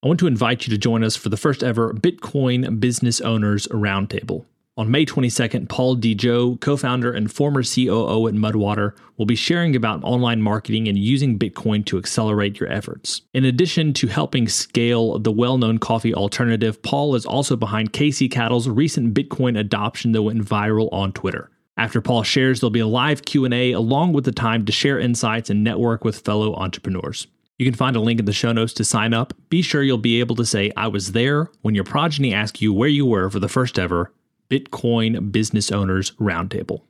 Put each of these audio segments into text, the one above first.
I want to invite you to join us for the first ever Bitcoin Business Owners Roundtable. On May 22nd, Paul DeJoe, co founder and former COO at Mudwater, will be sharing about online marketing and using Bitcoin to accelerate your efforts. In addition to helping scale the well known coffee alternative, Paul is also behind KC Cattle's recent Bitcoin adoption that went viral on Twitter. After Paul shares, there'll be a live Q&A along with the time to share insights and network with fellow entrepreneurs. You can find a link in the show notes to sign up. Be sure you'll be able to say, I was there when your progeny ask you where you were for the first ever Bitcoin Business Owners Roundtable.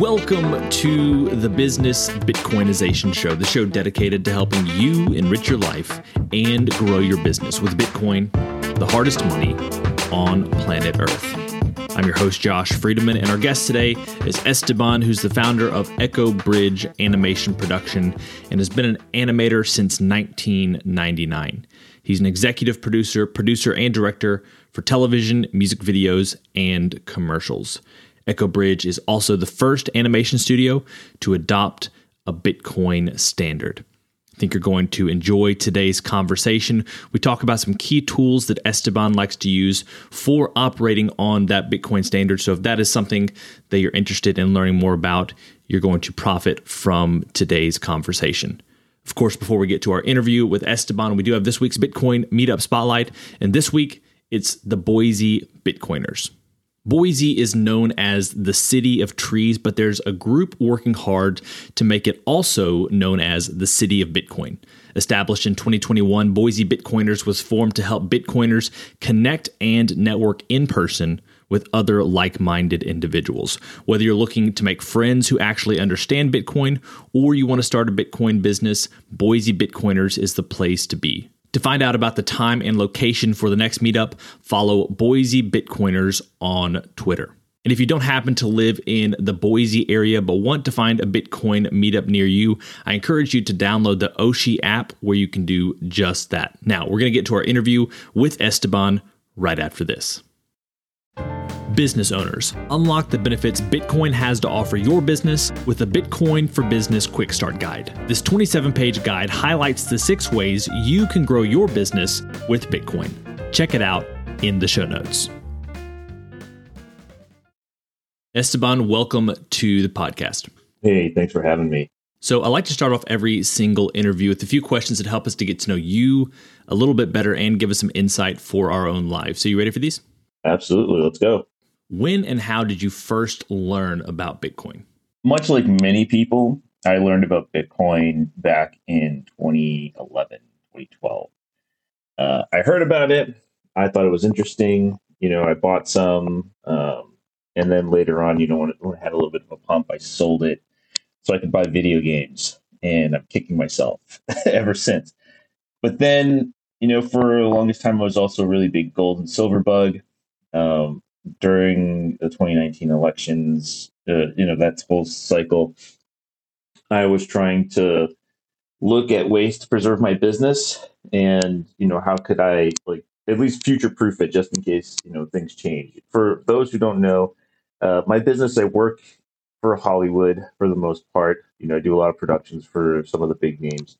Welcome to the Business Bitcoinization Show, the show dedicated to helping you enrich your life and grow your business with Bitcoin, the hardest money on planet Earth. I'm your host, Josh Friedeman, and our guest today is Esteban, who's the founder of Echo Bridge Animation Production and has been an animator since 1999. He's an executive producer, producer, and director for television, music videos, and commercials. Echo Bridge is also the first animation studio to adopt a Bitcoin standard. Think you're going to enjoy today's conversation. We talk about some key tools that Esteban likes to use for operating on that Bitcoin standard. So, if that is something that you're interested in learning more about, you're going to profit from today's conversation. Of course, before we get to our interview with Esteban, we do have this week's Bitcoin Meetup Spotlight. And this week, it's the Boise Bitcoiners. Boise is known as the city of trees, but there's a group working hard to make it also known as the city of Bitcoin. Established in 2021, Boise Bitcoiners was formed to help Bitcoiners connect and network in person with other like minded individuals. Whether you're looking to make friends who actually understand Bitcoin or you want to start a Bitcoin business, Boise Bitcoiners is the place to be. To find out about the time and location for the next meetup, follow Boise Bitcoiners on Twitter. And if you don't happen to live in the Boise area but want to find a Bitcoin meetup near you, I encourage you to download the Oshi app where you can do just that. Now, we're going to get to our interview with Esteban right after this business owners. Unlock the benefits Bitcoin has to offer your business with the Bitcoin for Business Quick Start Guide. This 27 page guide highlights the six ways you can grow your business with Bitcoin. Check it out in the show notes. Esteban, welcome to the podcast. Hey, thanks for having me. So, I like to start off every single interview with a few questions that help us to get to know you a little bit better and give us some insight for our own lives. So, you ready for these? Absolutely. Let's go. When and how did you first learn about Bitcoin? Much like many people, I learned about Bitcoin back in 2011, 2012. Uh, I heard about it. I thought it was interesting. You know, I bought some. Um, and then later on, you know, when it, when it had a little bit of a pump, I sold it so I could buy video games. And I'm kicking myself ever since. But then, you know, for the longest time, I was also a really big gold and silver bug. Um, during the 2019 elections, uh, you know, that whole cycle, I was trying to look at ways to preserve my business and, you know, how could I like at least future proof it just in case, you know, things change. For those who don't know, uh, my business, I work for Hollywood for the most part. You know, I do a lot of productions for some of the big names.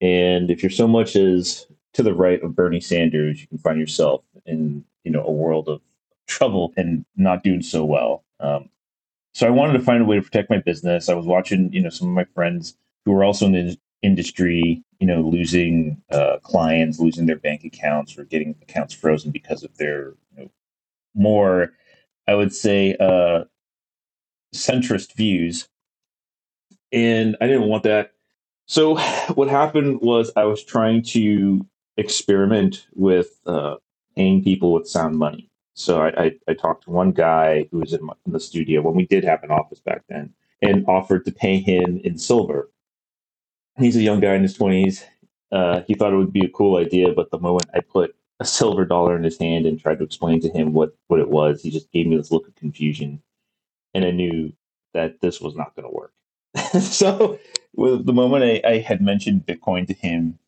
And if you're so much as to the right of Bernie Sanders, you can find yourself in, you know, a world of trouble and not doing so well. Um, so I wanted to find a way to protect my business. I was watching, you know, some of my friends who were also in the industry, you know, losing uh, clients, losing their bank accounts, or getting accounts frozen because of their you know, more, I would say, uh, centrist views. And I didn't want that. So what happened was I was trying to experiment with uh, paying people with sound money. So I, I, I talked to one guy who was in, my, in the studio when we did have an office back then and offered to pay him in silver. He's a young guy in his 20s. Uh, he thought it would be a cool idea, but the moment I put a silver dollar in his hand and tried to explain to him what, what it was, he just gave me this look of confusion. And I knew that this was not going to work. so, the moment I, I had mentioned Bitcoin to him,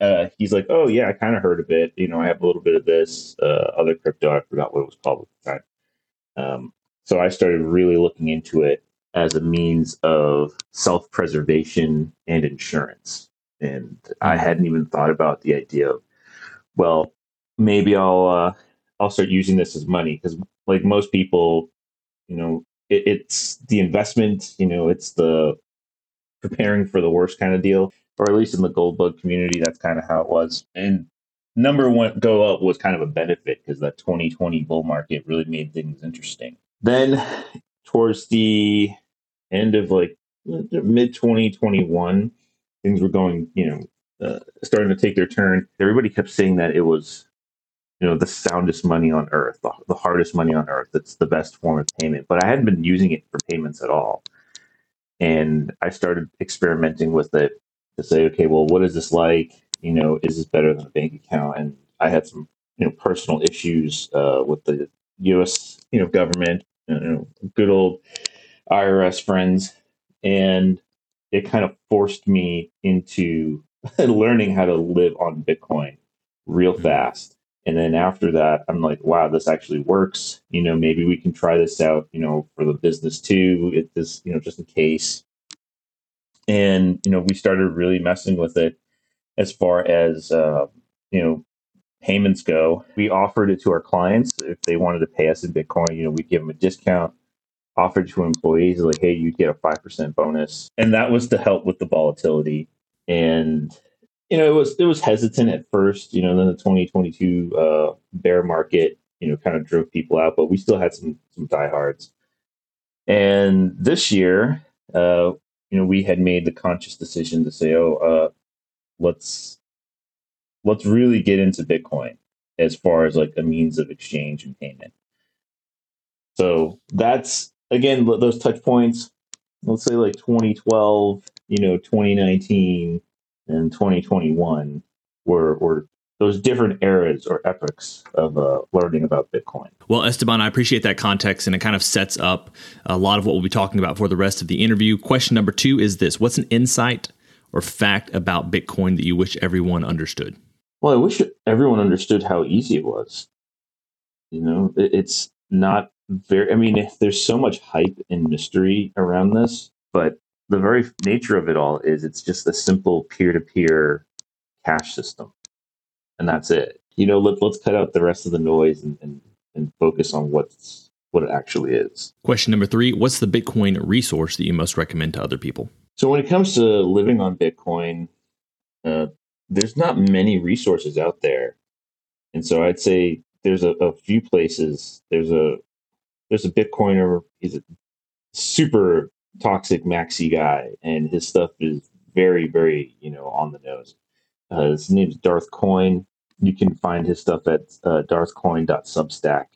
uh, he's like, oh yeah, I kind of heard of it. You know, I have a little bit of this uh, other crypto. I forgot what it was called at the time. Um, so I started really looking into it, as a means of self preservation and insurance. And I hmm. hadn't even thought about the idea of, well, maybe I'll uh, I'll start using this as money because, like most people, you know, it, it's the investment. You know, it's the preparing for the worst kind of deal, or at least in the gold bug community, that's kind of how it was. And number one go up was kind of a benefit because that 2020 bull market really made things interesting. Then towards the end of like mid 2021, things were going, you know, uh, starting to take their turn. Everybody kept saying that it was, you know, the soundest money on earth, the, the hardest money on earth. That's the best form of payment. But I hadn't been using it for payments at all. And I started experimenting with it to say, okay, well, what is this like? You know, is this better than a bank account? And I had some, you know, personal issues uh, with the U.S. you know government, you know, good old IRS friends, and it kind of forced me into learning how to live on Bitcoin real mm-hmm. fast. And then after that, I'm like, wow, this actually works. You know, maybe we can try this out, you know, for the business too. It this, you know, just in case. And, you know, we started really messing with it as far as, uh, you know, payments go. We offered it to our clients. If they wanted to pay us in Bitcoin, you know, we'd give them a discount offered to employees like, hey, you get a 5% bonus. And that was to help with the volatility. And, you know, it was, it was hesitant at first, you know, then the 2022 uh, bear market, you know, kind of drove people out, but we still had some, some diehards. And this year, uh, you know, we had made the conscious decision to say, oh, uh, let's, let's really get into Bitcoin as far as like a means of exchange and payment. So that's again, those touch points, let's say like 2012, you know, 2019, and 2021 were, were those different eras or epochs of uh, learning about Bitcoin. Well, Esteban, I appreciate that context, and it kind of sets up a lot of what we'll be talking about for the rest of the interview. Question number two is this What's an insight or fact about Bitcoin that you wish everyone understood? Well, I wish everyone understood how easy it was. You know, it's not very i mean there's so much hype and mystery around this but the very nature of it all is it's just a simple peer-to-peer cash system and that's it you know let, let's cut out the rest of the noise and, and, and focus on what's what it actually is question number three what's the bitcoin resource that you most recommend to other people so when it comes to living on bitcoin uh, there's not many resources out there and so i'd say there's a, a few places there's a there's a Bitcoiner. He's a super toxic maxi guy, and his stuff is very, very, you know, on the nose. Uh, his name's Darth Coin. You can find his stuff at uh, darthcoin.substack.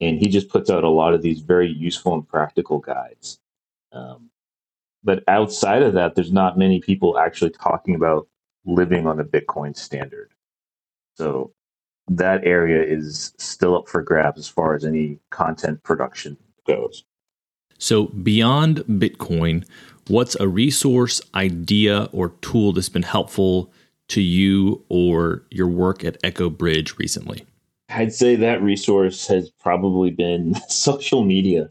And he just puts out a lot of these very useful and practical guides. Um, but outside of that, there's not many people actually talking about living on a Bitcoin standard. So that area is still up for grabs as far as any content production goes. So, beyond Bitcoin, what's a resource, idea, or tool that's been helpful to you or your work at Echo Bridge recently? I'd say that resource has probably been social media.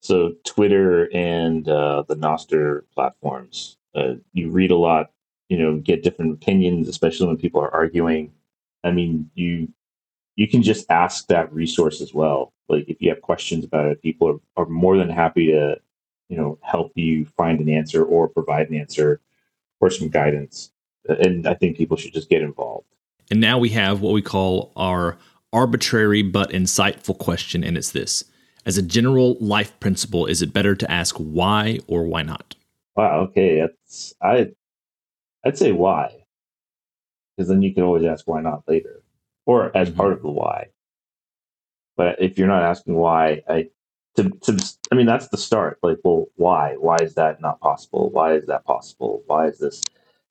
So, Twitter and uh, the Nostr platforms. Uh, you read a lot, you know, get different opinions, especially when people are arguing I mean, you you can just ask that resource as well. Like if you have questions about it, people are, are more than happy to, you know, help you find an answer or provide an answer or some guidance. And I think people should just get involved. And now we have what we call our arbitrary but insightful question, and it's this. As a general life principle, is it better to ask why or why not? Wow, okay. That's I I'd say why because then you can always ask why not later or as mm-hmm. part of the why. But if you're not asking why, I to, to I mean that's the start. Like, well, why? Why is that not possible? Why is that possible? Why is this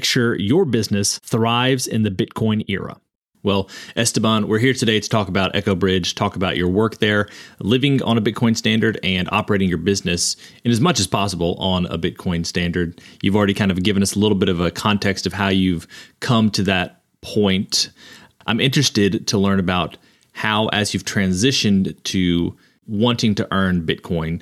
make sure your business thrives in the Bitcoin era. Well, Esteban, we're here today to talk about Echo Bridge, talk about your work there, living on a Bitcoin standard and operating your business in as much as possible on a Bitcoin standard. You've already kind of given us a little bit of a context of how you've come to that point. I'm interested to learn about how, as you've transitioned to wanting to earn Bitcoin,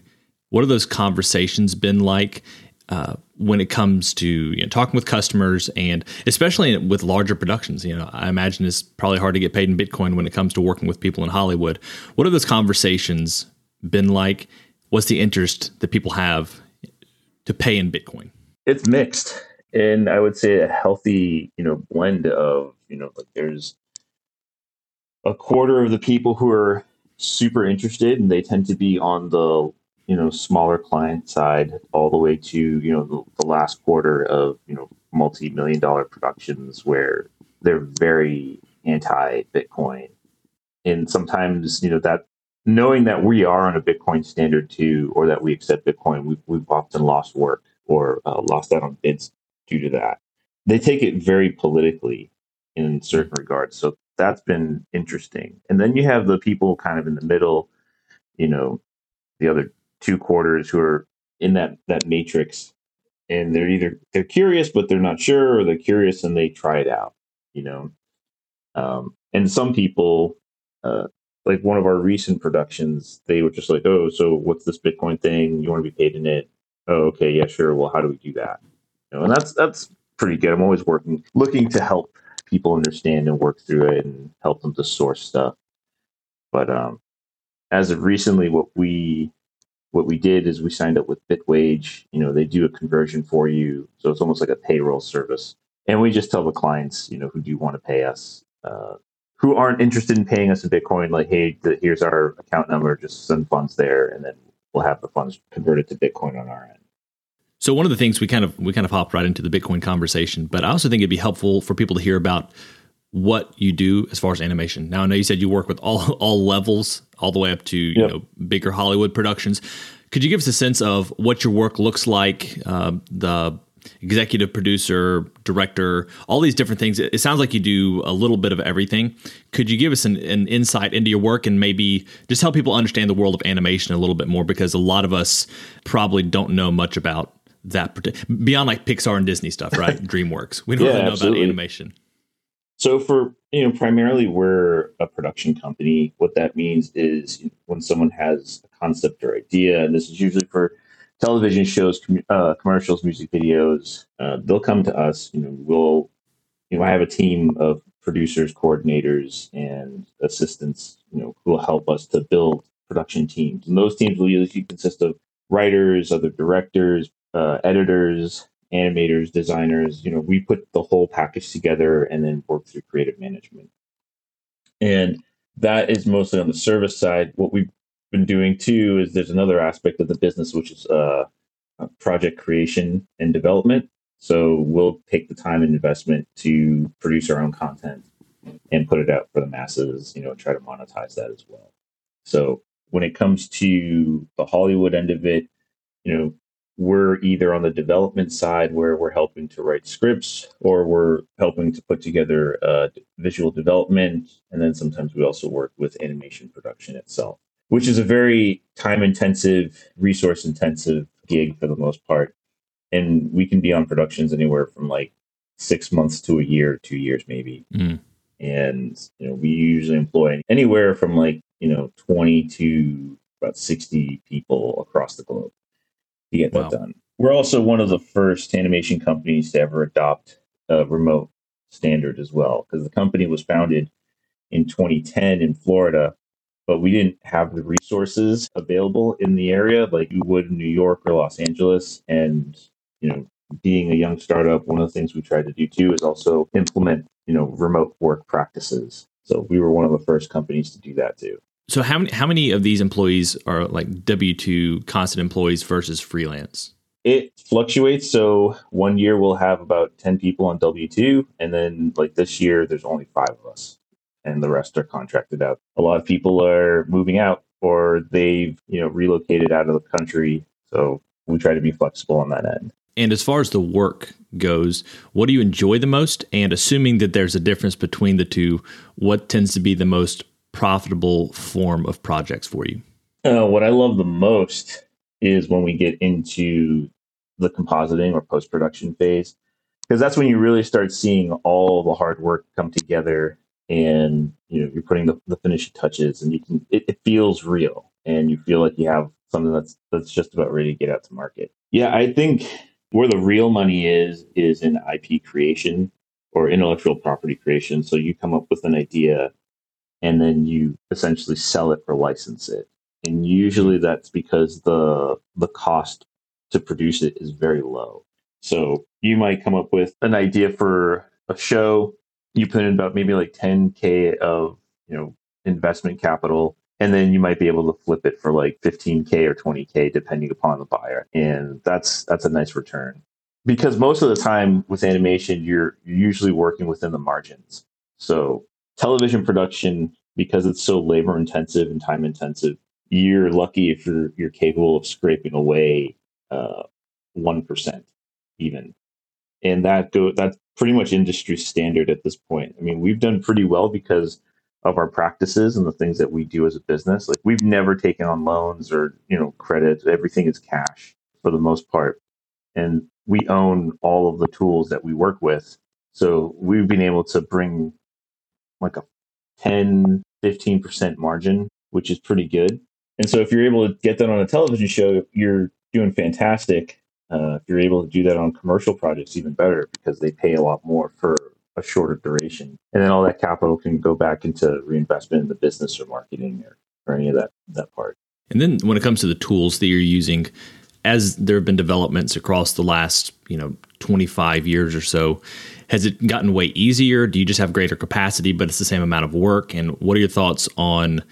what have those conversations been like? Uh, when it comes to you know, talking with customers and especially with larger productions. You know, I imagine it's probably hard to get paid in Bitcoin when it comes to working with people in Hollywood. What have those conversations been like? What's the interest that people have to pay in Bitcoin? It's mixed, and I would say a healthy, you know, blend of you know, like there's a quarter of the people who are super interested, and they tend to be on the you know smaller client side all the way to you know the, the last quarter of you know multi-million dollar productions where they're very anti bitcoin and sometimes you know that knowing that we are on a bitcoin standard too or that we accept bitcoin we've, we've often lost work or uh, lost out on bids due to that. They take it very politically in certain regards. So that's been interesting. And then you have the people kind of in the middle you know the other two quarters who are in that that matrix. And they're either they're curious but they're not sure or they're curious and they try it out you know? Um, and some people uh, like one of our recent productions they were just like oh so what's this bitcoin thing? You want to be paid in it? Oh okay yeah sure well how do we do that? You know and that's that's pretty good. I'm always working looking to help people understand and work through it and help them to source stuff. But um as of recently what we what we did is we signed up with Bitwage. You know, they do a conversion for you, so it's almost like a payroll service. And we just tell the clients, you know, who do you want to pay us, uh, who aren't interested in paying us in Bitcoin, like, hey, the, here's our account number, just send funds there, and then we'll have the funds converted to Bitcoin on our end. So one of the things we kind of we kind of hopped right into the Bitcoin conversation, but I also think it'd be helpful for people to hear about what you do as far as animation. Now I know you said you work with all all levels, all the way up to you yep. know bigger Hollywood productions. Could you give us a sense of what your work looks like? Uh, the executive producer, director, all these different things. It, sounds like you do a little bit of everything. Could you give us an, an, insight into your work and maybe just help people understand the world of animation a little bit more? Because a lot of us probably don't know much about that beyond like Pixar and Disney stuff, right? DreamWorks. We don't yeah, really know absolutely. about animation. So for you know, primarily we're a production company. What that means is when someone has a concept or idea, and this is usually for television shows, com- uh, commercials, music videos, uh, they'll come to us. You know, we'll, you know, I have a team of producers, coordinators, and assistants. You know, who will help us to build production teams, and those teams will usually consist of writers, other directors, uh, editors, animators, designers, you know, we put the whole package together and then work through creative management. And that is mostly on the service side. What we've been doing too is there's another aspect of the business, which is uh, uh, project creation and development. So we'll take the time and investment to produce our own content and put it out for the masses, you know, try to monetize that as well. So when it comes to the Hollywood end of it, you know, we're either on the development side where we're helping to write scripts or we're helping to put together uh, visual development. And then sometimes we also work with animation production itself, which is a very time intensive, resource intensive gig for the most part. And we can be on productions anywhere from like six months to a year, two years maybe. Mm. And, you know, we usually employ anywhere from like, you know, 20 to about 60 people across the globe to get wow. that done. We're also one of the first animation companies to ever adopt a remote standard as well, because the company was founded in 2010 in Florida, but we didn't have the resources available in the area like you would in New York or Los Angeles. And, you know, being a young startup, one of the things we tried to do too is also implement, you know, remote work practices. So we were one of the first companies to do that too. So how many how many of these employees are like W two constant employees versus freelance? It fluctuates. So one year we'll have about ten people on W two, and then like this year there's only five of us, and the rest are contracted out. A lot of people are moving out, or they've you know relocated out of the country. So we try to be flexible on that end. And as far as the work goes, what do you enjoy the most? And assuming that there's a difference between the two, what tends to be the most profitable form of projects for you? Uh, what I love the most is when we get into the compositing or post production phase, because that's when you really start seeing all the hard work come together and you know you're putting the, the finishing touches and you can it, it feels real and you feel like you have something that's that's just about ready to get out to market yeah i think where the real money is is in ip creation or intellectual property creation so you come up with an idea and then you essentially sell it or license it. And usually hmm. that's because the the cost to produce it is very low. So you might come up with an idea for a show, you put in about maybe like 10k of, you know, investment capital and then you might be able to flip it for like 15k or 20k depending upon the buyer. And that's that's a nice return. Because most of the time with animation you're, you're usually working within the margins. So television production, because it's so labor intensive and time intensive, you're lucky if you're you're capable of scraping away uh, one even, and that go that's pretty much industry standard at this point. I mean, we've done pretty well because of our practices and the things that we do as a business. Like we've never taken on loans or you know credit. Everything is cash for the most part, and we own all of the tools that we work with. So we've been able to bring like a 10, 15% margin, which is pretty good. And so if you're able to get that on a television show, you're doing fantastic. Uh, if you're able to do that on commercial projects, even better because they pay a lot more for a shorter duration. And then all that capital can go back into reinvestment in the business or marketing or, or any of that, that part. And then when it comes to the tools that you're using, as there have been developments across the last, you know, 25 years or so, has it gotten way easier? Do you just have greater capacity, but it's the same amount of work? And what are your thoughts on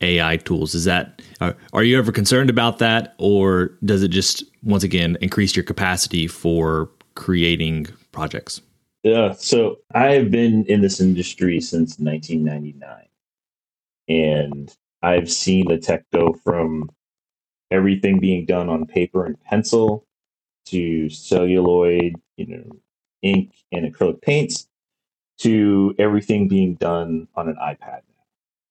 AI tools? Is that uh, are you ever concerned about that, or does it just once again increase your capacity for creating projects? Yeah, so I have been in this industry since 1999, and I've seen the tech go from everything being done on paper and pencil to celluloid, you know, ink and acrylic paints to everything being done on an iPad now.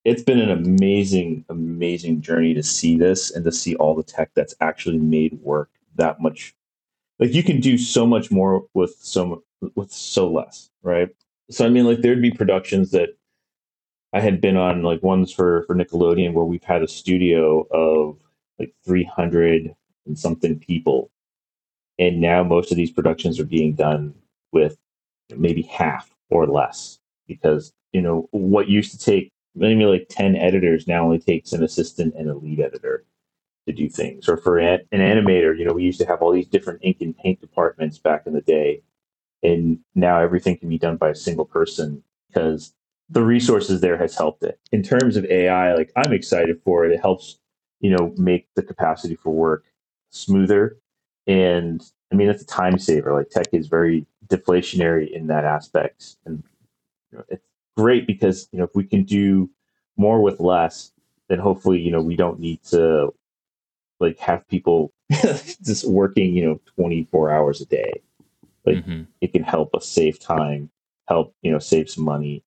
It's been an amazing, amazing journey to see this and to see all the tech that's actually made work that much. Like you can do so much more with so with so less, right? So I mean, like there'd be productions that I had been on, like ones for for Nickelodeon, where we've had a studio of like 300 and something people, and now most of these productions are being done with maybe half or less because you know what used to take maybe like 10 editors now only takes an assistant and a lead editor to do things. Or for an, animator you know we used to have all these different ink and paint departments back in the day and now everything can be done by a single person because the resources there has helped it. In terms of ai like i'm excited for it. It helps you know make the capacity for work smoother And I mean, it's a time saver. Like tech is very deflationary in that aspect. And you know, it's great because, you know, if we can do more with less, then hopefully, you know, we don't need to like have people just working, you know, 24 hours a day. Like mm-hmm. it can help us save time, help, you know, save some money.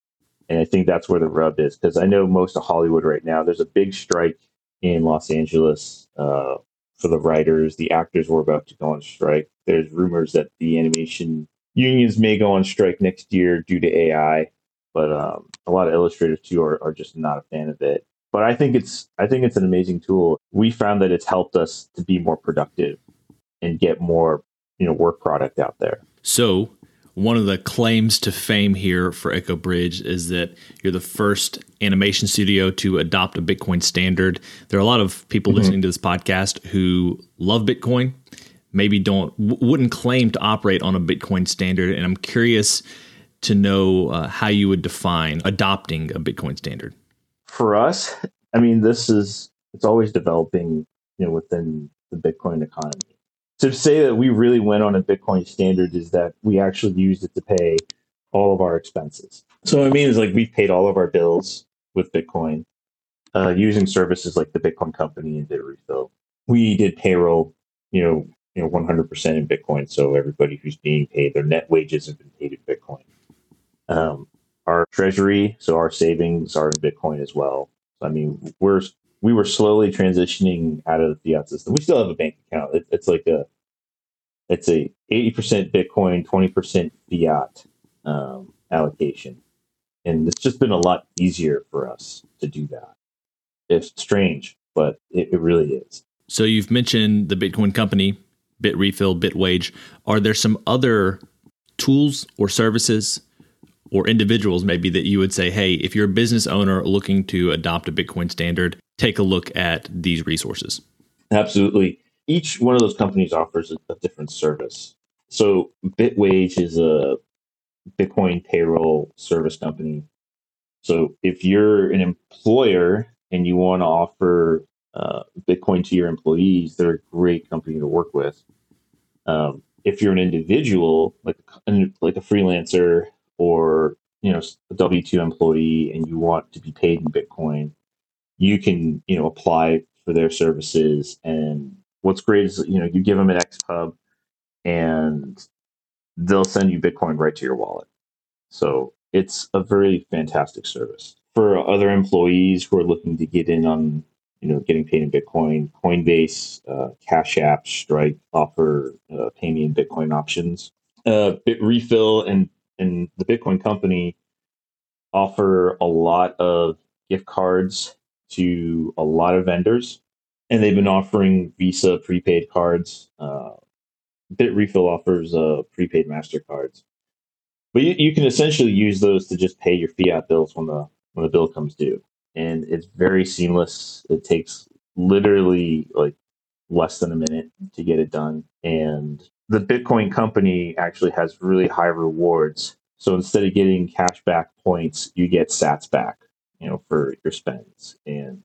And I think that's where the rub is because I know most of Hollywood right now, there's a big strike in Los Angeles uh, for the writers. The actors were about to go on strike. There's rumors that the animation unions may go on strike next year due to AI, but um, a lot of illustrators too are, are just not a fan of it. But I think it's I think it's an amazing tool. We found that it's helped us to be more productive and get more you know work product out there. So one of the claims to fame here for Echo Bridge is that you're the first animation studio to adopt a Bitcoin standard. There are a lot of people mm-hmm. listening to this podcast who love Bitcoin, maybe don't wouldn't claim to operate on a Bitcoin standard, and I'm curious to know uh, how you would define adopting a Bitcoin standard. For us, I mean, this is it's always developing, you know, within the Bitcoin economy to say that we really went on a Bitcoin standard is that we actually used it to pay all of our expenses. So what I mean is like we've paid all of our bills with Bitcoin uh, using services like the Bitcoin company and BitRefill. We did payroll, you know, you know, 100% in Bitcoin. So everybody who's being paid, their net wages have been paid in Bitcoin. Um, our treasury, so our savings are in Bitcoin as well. So, I mean, we're we were slowly transitioning out of the fiat system. We still have a bank account. It, it's like a it's a 80% Bitcoin, 20% fiat um, allocation. And it's just been a lot easier for us to do that. It's strange, but it, it really is. So you've mentioned the Bitcoin company, Bitrefill, Bitwage. Are there some other tools or services or individuals maybe that you would say, hey, if you're a business owner looking to adopt a Bitcoin standard, take a look at these resources? Absolutely each one of those companies offers a, different service. So Bitwage is a Bitcoin payroll service company. So if you're an employer and you want to offer uh, Bitcoin to your employees, they're a great company to work with. Um, if you're an individual, like like a freelancer or you know a W two employee, and you want to be paid in Bitcoin, you can you know apply for their services and what's great is you know you give them an XPub and they'll send you Bitcoin right to your wallet. So it's a very fantastic service for other employees who are looking to get in on you know getting paid in Bitcoin. Coinbase, uh, Cash App, Strike offer uh, pay me in Bitcoin options. Uh, Bitrefill and and the Bitcoin company offer a lot of gift cards to a lot of vendors and they've been offering Visa prepaid cards. Uh, Bitrefill offers uh, prepaid Mastercards, but you, you, can essentially use those to just pay your fiat bills when the when the bill comes due, and it's very seamless. It takes literally like less than a minute to get it done, and the Bitcoin company actually has really high rewards. So instead of getting cash back points, you get Sats back, you know, for your spends, and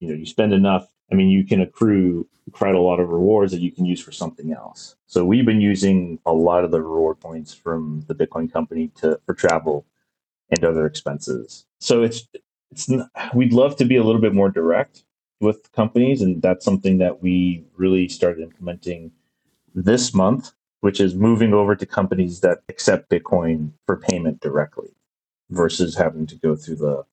you know you spend enough I mean, you can accrue quite a lot of rewards that you can use for something else. So we've been using a lot of the reward points from the Bitcoin company to for travel and other expenses. So it's it's we'd love to be a little bit more direct with companies, and that's something that we really started implementing this month, which is moving over to companies that accept Bitcoin for payment directly versus having to go through the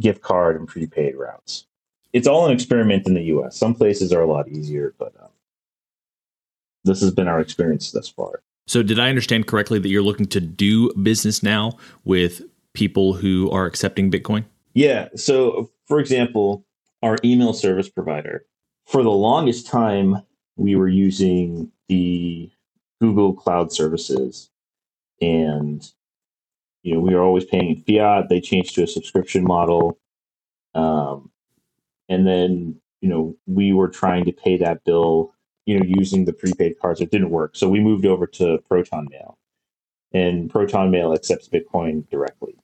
gift card and prepaid routes it's all an experiment in the U.S. Some places are a lot easier, but um, this has been our experience thus far. So, did I understand correctly that you're looking to do business now with people who are accepting Bitcoin? Yeah. So, for example, our email service provider, for the longest time, we were using the Google Cloud services, and you know we were always paying fiat. They changed to a subscription model. Um, and then you know we were trying to pay that bill you know using the prepaid cards it didn't work so we moved over to proton mail and proton mail accepts bitcoin directly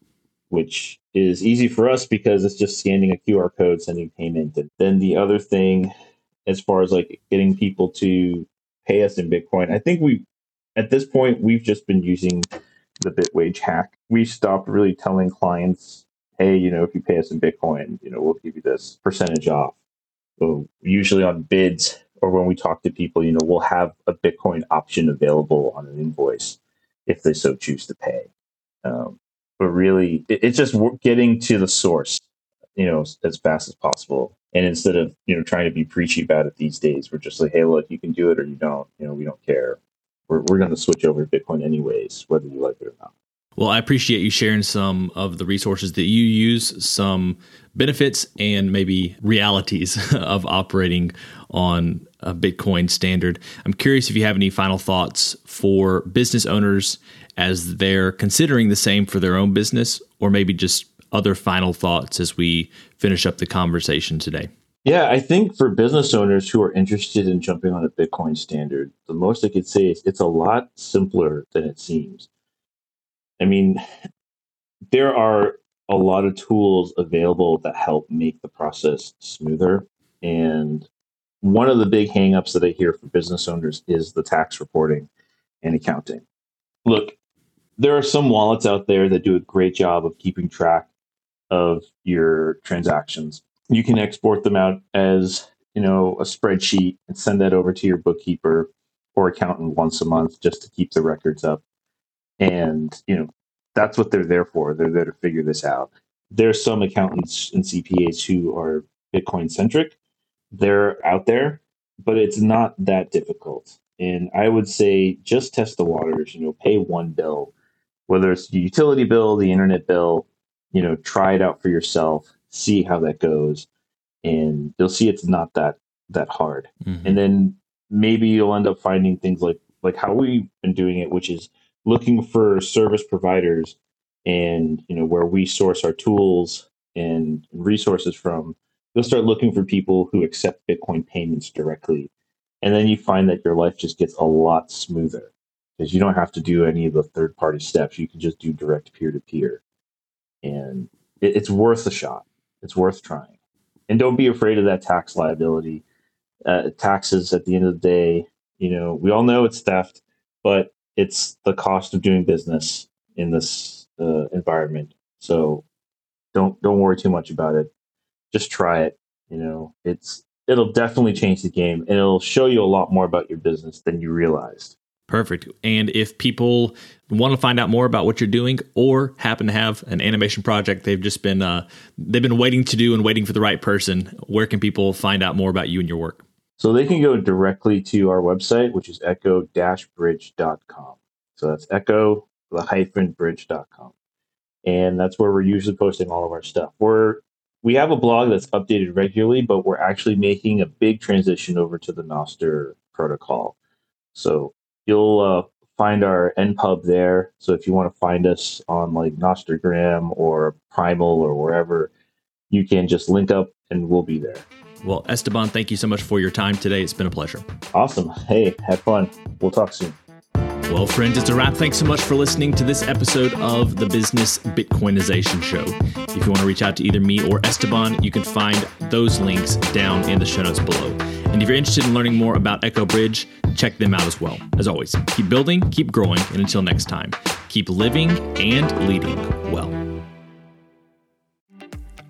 which is easy for us because it's just scanning a qr code sending payment and then the other thing as far as like getting people to pay us in Bitcoin. I think we, at this point, we've just been using the Bitwage hack. We stopped really telling clients, hey, you know, if you pay us in Bitcoin, you know, we'll give you this percentage off. So usually on bids or when we talk to people, you know, we'll have a Bitcoin option available on an invoice if they so choose to pay. Um, but really, it, it's just getting to the source, you know, as fast as possible. And instead of you know trying to be preachy about it these days, we're just like, hey, look, you can do it or you don't. You know, we don't care. We're we're going to switch over to Bitcoin anyways, whether you like it or not. Well, I appreciate you sharing some of the resources that you use, some benefits and maybe realities of operating on a Bitcoin standard. I'm curious if you have any final thoughts for business owners as they're considering the same for their own business, or maybe just other final thoughts as we finish up the conversation today. Yeah, I think for business owners who are interested in jumping on a Bitcoin standard, the most I could say is it's a lot simpler than it seems. I mean, there are a lot of tools available that help make the process smoother. And one of the big hangups that I hear for business owners is the tax reporting and accounting. Look, there are some wallets out there that do a great job of keeping track of your transactions. You can export them out as, you know, a spreadsheet and send that over to your bookkeeper or accountant once a month just to keep the records up. And, you know, that's what they're there for. They're there to figure this out. There's some accountants and CPAs who are Bitcoin centric. They're out there, but it's not that difficult. And I would say just test the waters, you know, pay one bill whether it's the utility bill, the internet bill, you know, try it out for yourself, see how that goes, and you'll see it's not that that hard. Mm-hmm. And then maybe you'll end up finding things like like how we've been doing it, which is looking for service providers and you know where we source our tools and resources from. You'll start looking for people who accept Bitcoin payments directly. And then you find that your life just gets a lot smoother because you don't have to do any of the third party steps. You can just do direct peer to peer. And it, it's worth a shot. It's worth trying. And don't be afraid of that tax liability. Uh, taxes at the end of the day, you know, we all know it's theft, but it's the cost of doing business in this uh, environment. So don't don't worry too much about it. Just try it. You know, it's it'll definitely change the game and it'll show you a lot more about your business than you realized. Perfect. And if people want to find out more about what you're doing, or happen to have an animation project they've just been uh, they've been waiting to do and waiting for the right person, where can people find out more about you and your work? So they can go directly to our website, which is echo-bridge.com. So that's echo the hyphen bridge.com. And that's where we're usually posting all of our stuff. We're we have a blog that's updated regularly, but we're actually making a big transition over to the Nostr protocol. So you'll uh, find our npub there. So if you want to find us on like Nostrgram or Primal or wherever, you can just link up and we'll be there. Well, Esteban, thank you so much for your time today. It's been a pleasure. Awesome. Hey, have fun. We'll talk soon. Well, friends, it's a wrap. Thanks so much for listening to this episode of the Business Bitcoinization Show. If you want to reach out to either me or Esteban, you can find those links down in the show notes below. And if you're interested in learning more about Echo Bridge, check them out as well. As always, keep building, keep growing, and until next time, keep living and leading well.